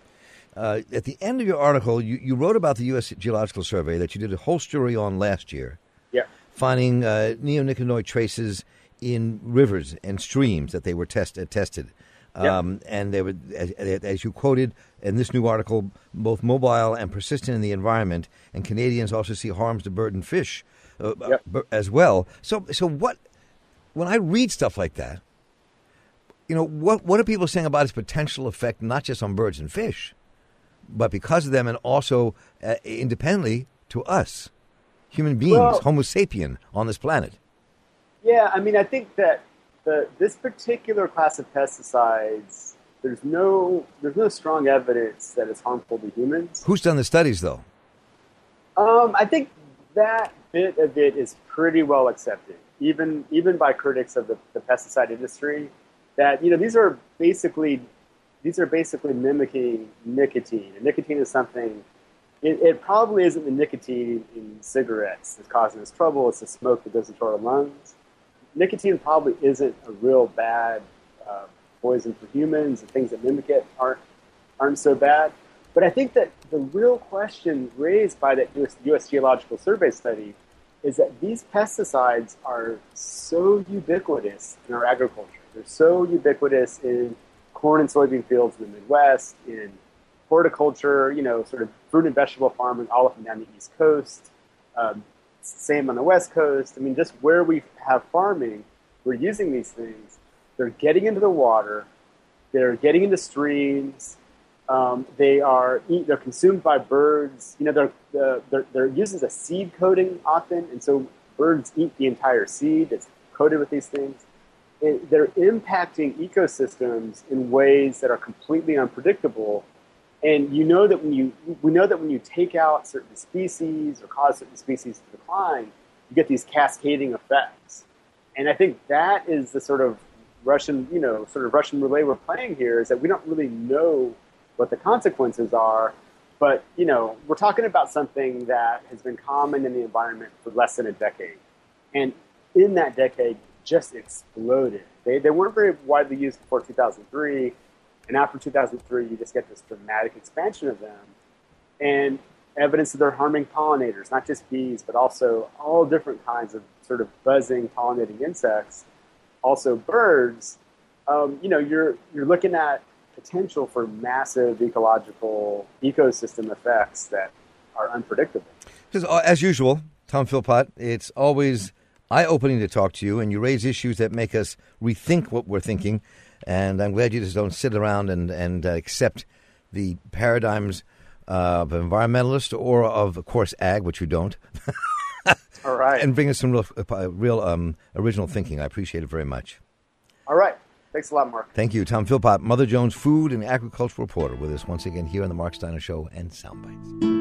Uh, at the end of your article, you, you wrote about the U.S. Geological Survey that you did a whole story on last year, Yeah. finding uh, neonicotinoid traces in rivers and streams that they were test, uh, tested. Yeah. Um, and they were, as, as you quoted in this new article, both mobile and persistent in the environment. And Canadians also see harms to bird and fish uh, uh, as well. So, so what? When I read stuff like that, you know, what what are people saying about its potential effect, not just on birds and fish, but because of them, and also uh, independently to us, human beings, Well- Homo sapien on this planet. Yeah, I mean, I think that the, this particular class of pesticides, there's no there's no strong evidence that it's harmful to humans. Who's done the studies, though? Um, I think that bit of it is pretty well accepted, even even by critics of the, the pesticide industry. That you know these are basically these are basically mimicking nicotine, and nicotine is something. It, it probably isn't the nicotine in cigarettes that's causing us trouble. It's the smoke that goes into our lungs. Nicotine probably isn't a real bad uh, poison for humans. The things that mimic it aren't aren't so bad. But I think that the real question raised by that US, US Geological Survey study is that these pesticides are so ubiquitous in our agriculture. They're so ubiquitous in corn and soybean fields in the Midwest, in horticulture, you know, sort of fruit and vegetable farming all up and down the East Coast. Um, same on the West Coast. I mean, just where we have farming, we're using these things. They're getting into the water. They're getting into streams. Um, they are eat, they're consumed by birds. You know, they're, they're they're used as a seed coating often, and so birds eat the entire seed that's coated with these things. It, they're impacting ecosystems in ways that are completely unpredictable. And you know that when you we know that when you take out certain species or cause certain species to decline, you get these cascading effects. And I think that is the sort of Russian, you know, sort of Russian roulette we're playing here is that we don't really know what the consequences are. But, you know, we're talking about something that has been common in the environment for less than a decade. And in that decade, just exploded. They, they weren't very widely used before 2003. And after 2003, you just get this dramatic expansion of them. And evidence that they're harming pollinators, not just bees, but also all different kinds of sort of buzzing pollinating insects, also birds. Um, you know, you're you're looking at potential for massive ecological ecosystem effects that are unpredictable. Uh, as usual, Tom Philpott, it's always eye-opening to talk to you, and you raise issues that make us rethink what we're thinking. And I'm glad you just don't sit around and and uh, accept the paradigms uh, of environmentalist or of, of course, ag, which you don't. All right. And bring us some real, uh, real um, original thinking. I appreciate it very much. All right. Thanks a lot, Marc. Thank you. Tom Philpott, Mother Jones food and agricultural reporter, with us once again here on the Marc Steiner Show and Soundbites.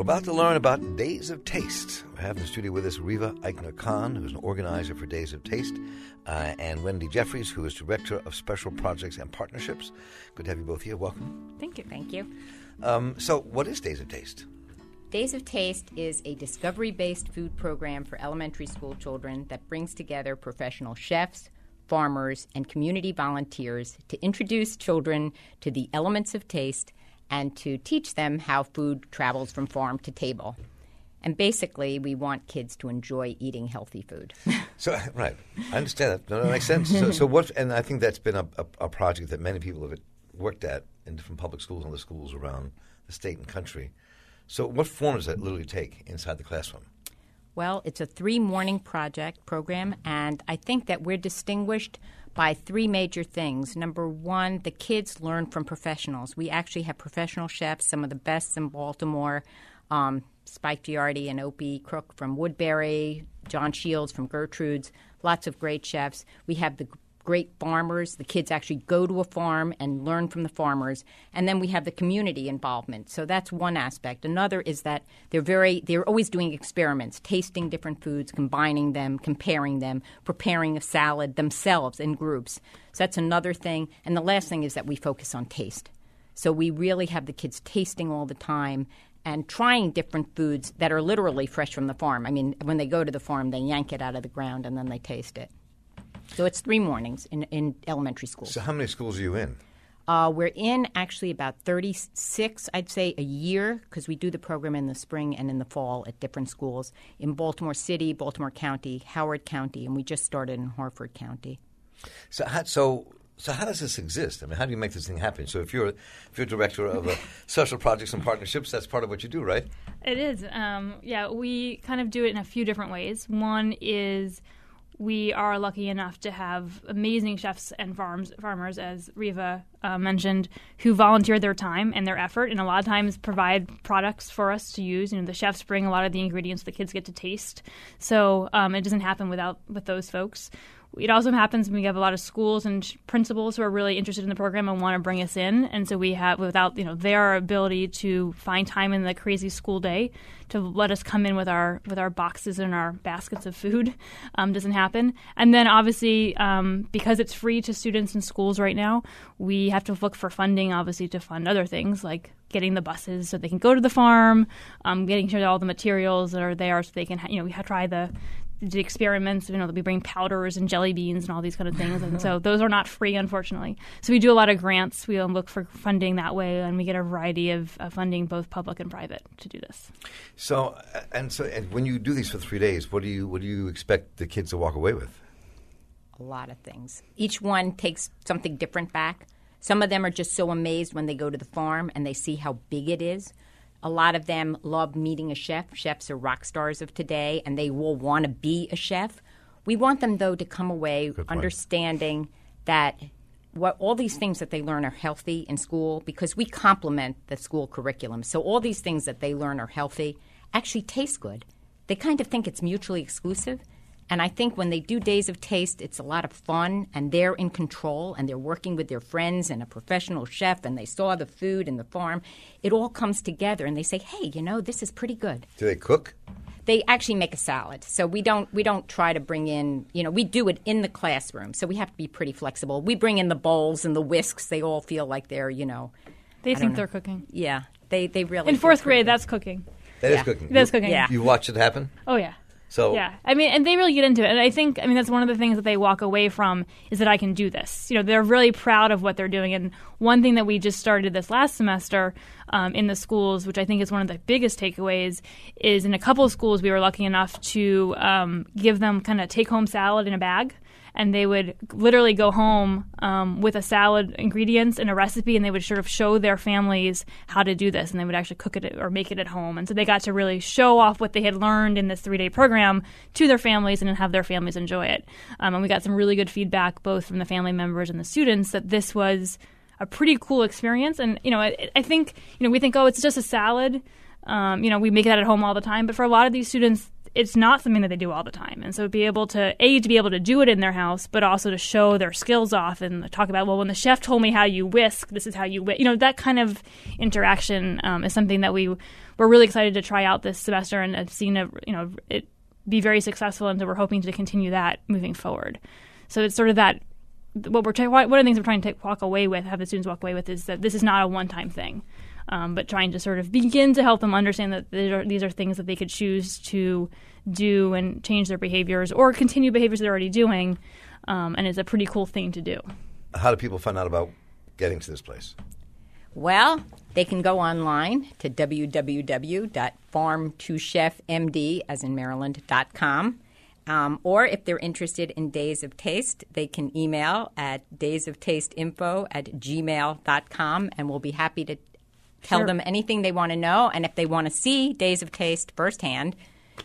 We're about to learn about Days of Taste. We have in the studio with us Riva Eichner Khan, who's an organizer for Days of Taste, uh, and Wendy Jeffries, who is Director of Special Projects and Partnerships. Good to have you both here. Welcome. Thank you. Thank you. Um, so, what is Days of Taste? Days of Taste is a discovery based food program for elementary school children that brings together professional chefs, farmers, and community volunteers to introduce children to the elements of taste and to teach them how food travels from farm to table. And basically, we want kids to enjoy eating healthy food. so, right, I understand that. No, that makes sense. So, so what? And I think that's been a, a, a, project that many people have worked at in different public schools and other schools around the state and country. So, what form does that literally take inside the classroom? Well, it's a three morning project program, and I think that we're distinguished by three major things. Number one, the kids learn from professionals. We actually have professional chefs, some of the best in Baltimore. Um, Spike Gjerde and Opie Crook from Woodberry, John Shields from Gertrude's, lots of great chefs. We have the great farmers. The kids actually go to a farm and learn from the farmers. And then we have the community involvement. So that's one aspect. Another is that they're very they're always doing experiments, tasting different foods, combining them, comparing them, preparing a salad themselves in groups. So that's another thing. And the last thing is that we focus on taste. So we really have the kids tasting all the time and trying different foods that are literally fresh from the farm. I mean, when they go to the farm, they yank it out of the ground and then they taste it. So it's three mornings in, in elementary schools. So how many schools are you in? Uh, we're in actually about 36, I'd say, a year because we do the program in the spring and in the fall at different schools in Baltimore City, Baltimore County, Howard County, and we just started in Harford County. So, how, so, so how does this exist? I mean, how do you make this thing happen? So, if you're if you're director of uh, social projects and partnerships, that's part of what you do, right? It is. Um, yeah, we kind of do it in a few different ways. One is we are lucky enough to have amazing chefs and farms farmers, as Riva uh, mentioned, who volunteer their time and their effort, and a lot of times provide products for us to use. You know, the chefs bring a lot of the ingredients the kids get to taste, so um, it doesn't happen without with those folks. It also happens when we have a lot of schools and principals who are really interested in the program and want to bring us in, and so we have without you know their ability to find time in the crazy school day to let us come in with our with our boxes and our baskets of food um, doesn't happen. And then obviously um, because it's free to students in schools right now, we have to look for funding obviously to fund other things like getting the buses so they can go to the farm, um, getting sure that all the materials are there so they can you know we try the did experiments. You know, that we bring powders and jelly beans and all these kind of things, and so those are not free, unfortunately. So we do a lot of grants. We look for funding that way, and we get a variety of uh, funding, both public and private, to do this. So, and so, and when you do these for three days, what do you what do you expect the kids to walk away with? A lot of things. Each one takes something different back. Some of them are just so amazed when they go to the farm and they see how big it is. A lot of them love meeting a chef. Chefs are rock stars of today, and they will want to be a chef. We want them, though, to come away understanding that what all these things that they learn are healthy in school because we complement the school curriculum. So all these things that they learn are healthy actually taste good. They kind of think it's mutually exclusive, And I think when they do Days of Taste, it's a lot of fun and they're in control and they're working with their friends and a professional chef and they saw the food and the farm. It all comes together and they say, hey, you know, this is pretty good. Do they cook? They actually make a salad. So we don't we don't try to bring in, you know, we do it in the classroom. So we have to be pretty flexible. We bring in the bowls and the whisks. They all feel like they're, you know, They I think they're cooking. yeah. They they really In fourth grade, good. that's cooking. That is Yeah. cooking. That's cooking. Yeah. You watch it happen? Oh yeah. So Yeah, I mean, and they really get into it, and I think, I mean, that's one of the things that they walk away from is that I can do this. You know, they're really proud of what they're doing, and one thing that we just started this last semester um, in the schools, which I think is one of the biggest takeaways, is in a couple of schools we were lucky enough to um, give them kind of take-home salad in a bag. And they would literally go home um, with a salad ingredients and a recipe, and they would sort of show their families how to do this, and they would actually cook it or make it at home. And so they got to really show off what they had learned in this three day program to their families and have their families enjoy it. Um, and we got some really good feedback both from the family members and the students that this was a pretty cool experience. And you know, I, I think you know we think, oh, it's just a salad. Um, you know, we make that at home all the time, but for a lot of these students, it's not something that they do all the time. And so be able to a to be able to do it in their house, but also to show their skills off and talk about well, when the chef told me how you whisk, this is how you whisk. You know, that kind of interaction um, is something that we we're really excited to try out this semester and have seen a you know it be very successful, and so we're hoping to continue that moving forward. So it's sort of that what we're trying. One of the things we're trying to walk away with, have the students walk away with, is that this is not a one-time thing, um, but trying to sort of begin to help them understand that these are, these are things that they could choose to do and change their behaviors or continue behaviors they're already doing, um, and it's a pretty cool thing to do. how do people find out about getting to this place? Well, they can go online to www.farm2chefmd, as in Maryland.com. Um, or if they're interested in Days of Taste, they can email at daysoftasteinfo at gmail.com, and we'll be happy to tell Sure. them anything they want to know. And if they want to see Days of Taste firsthand,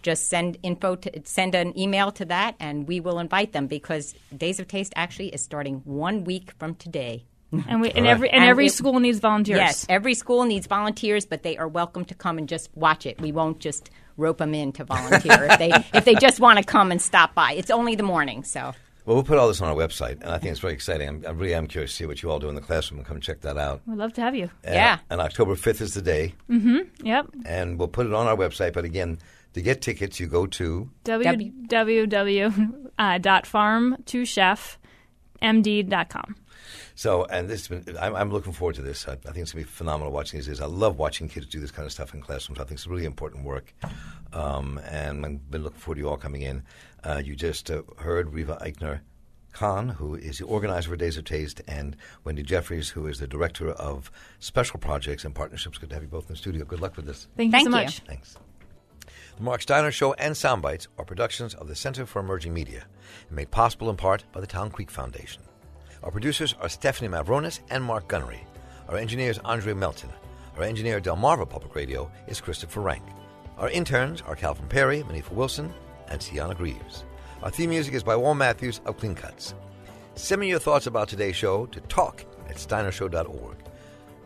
just send info to send an email to that, and we will invite them because Days of Taste actually is starting one week from today. And we and right. every and, And every it- school needs volunteers. Yes, every school needs volunteers, but they are welcome to come and just watch it. We won't just rope them in to volunteer if they if they just want to come and stop by. It's only the morning, so Well, we'll put all this on our website, and I think it's very exciting. I'm, I really am curious to see what you all do in the classroom and come check that out. We'd love to have you. And- Yeah. And October 5th is the day, Yep. and we'll put it on our website. But again, to get tickets, you go to www. Uh, dot farm to chef md.com. So, and this has been, I'm, I'm looking forward to this. I, I think it's going to be phenomenal watching these. days. I love watching kids do this kind of stuff in classrooms. I think it's really important work. Um, and I've been looking forward to you all coming in. Uh, you just uh, heard Riva Eichner Khan, who is the organizer for Days of Taste, and Wendy Jeffries, who is the director of special projects and partnerships. Good to have you both in the studio. Good luck with this. Thank you Thank so you. much. Thanks. The Marc Steiner Show and Soundbites are productions of the Center for Emerging Media and made possible in part by the Town Creek Foundation. Our producers are Stephanie Mavronis and Mark Gunnery. Our engineer is Andre Melton. Our engineer at Delmarva Public Radio is Christopher Rank. Our interns are Calvin Perry, Manifa Wilson, and Sienna Greaves. Our theme music is by Wall Matthews of Clean Cuts. Send me your thoughts about today's show to talk at steinershow.org.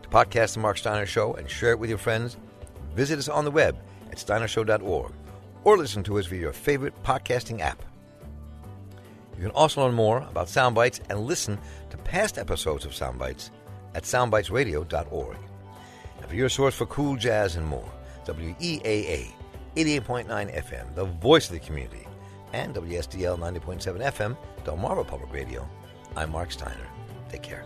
To podcast The Marc Steiner Show and share it with your friends, visit us on the web at steinershow.org or listen to us via your favorite podcasting app. You can also learn more about Soundbites and listen to past episodes of Soundbites at soundbitesradio.org. And for your source for cool jazz and more, WEAA 88.9 FM, the voice of the community, and WSDL 90.7 FM, Delmarva Public Radio. I'm Marc Steiner. Take care.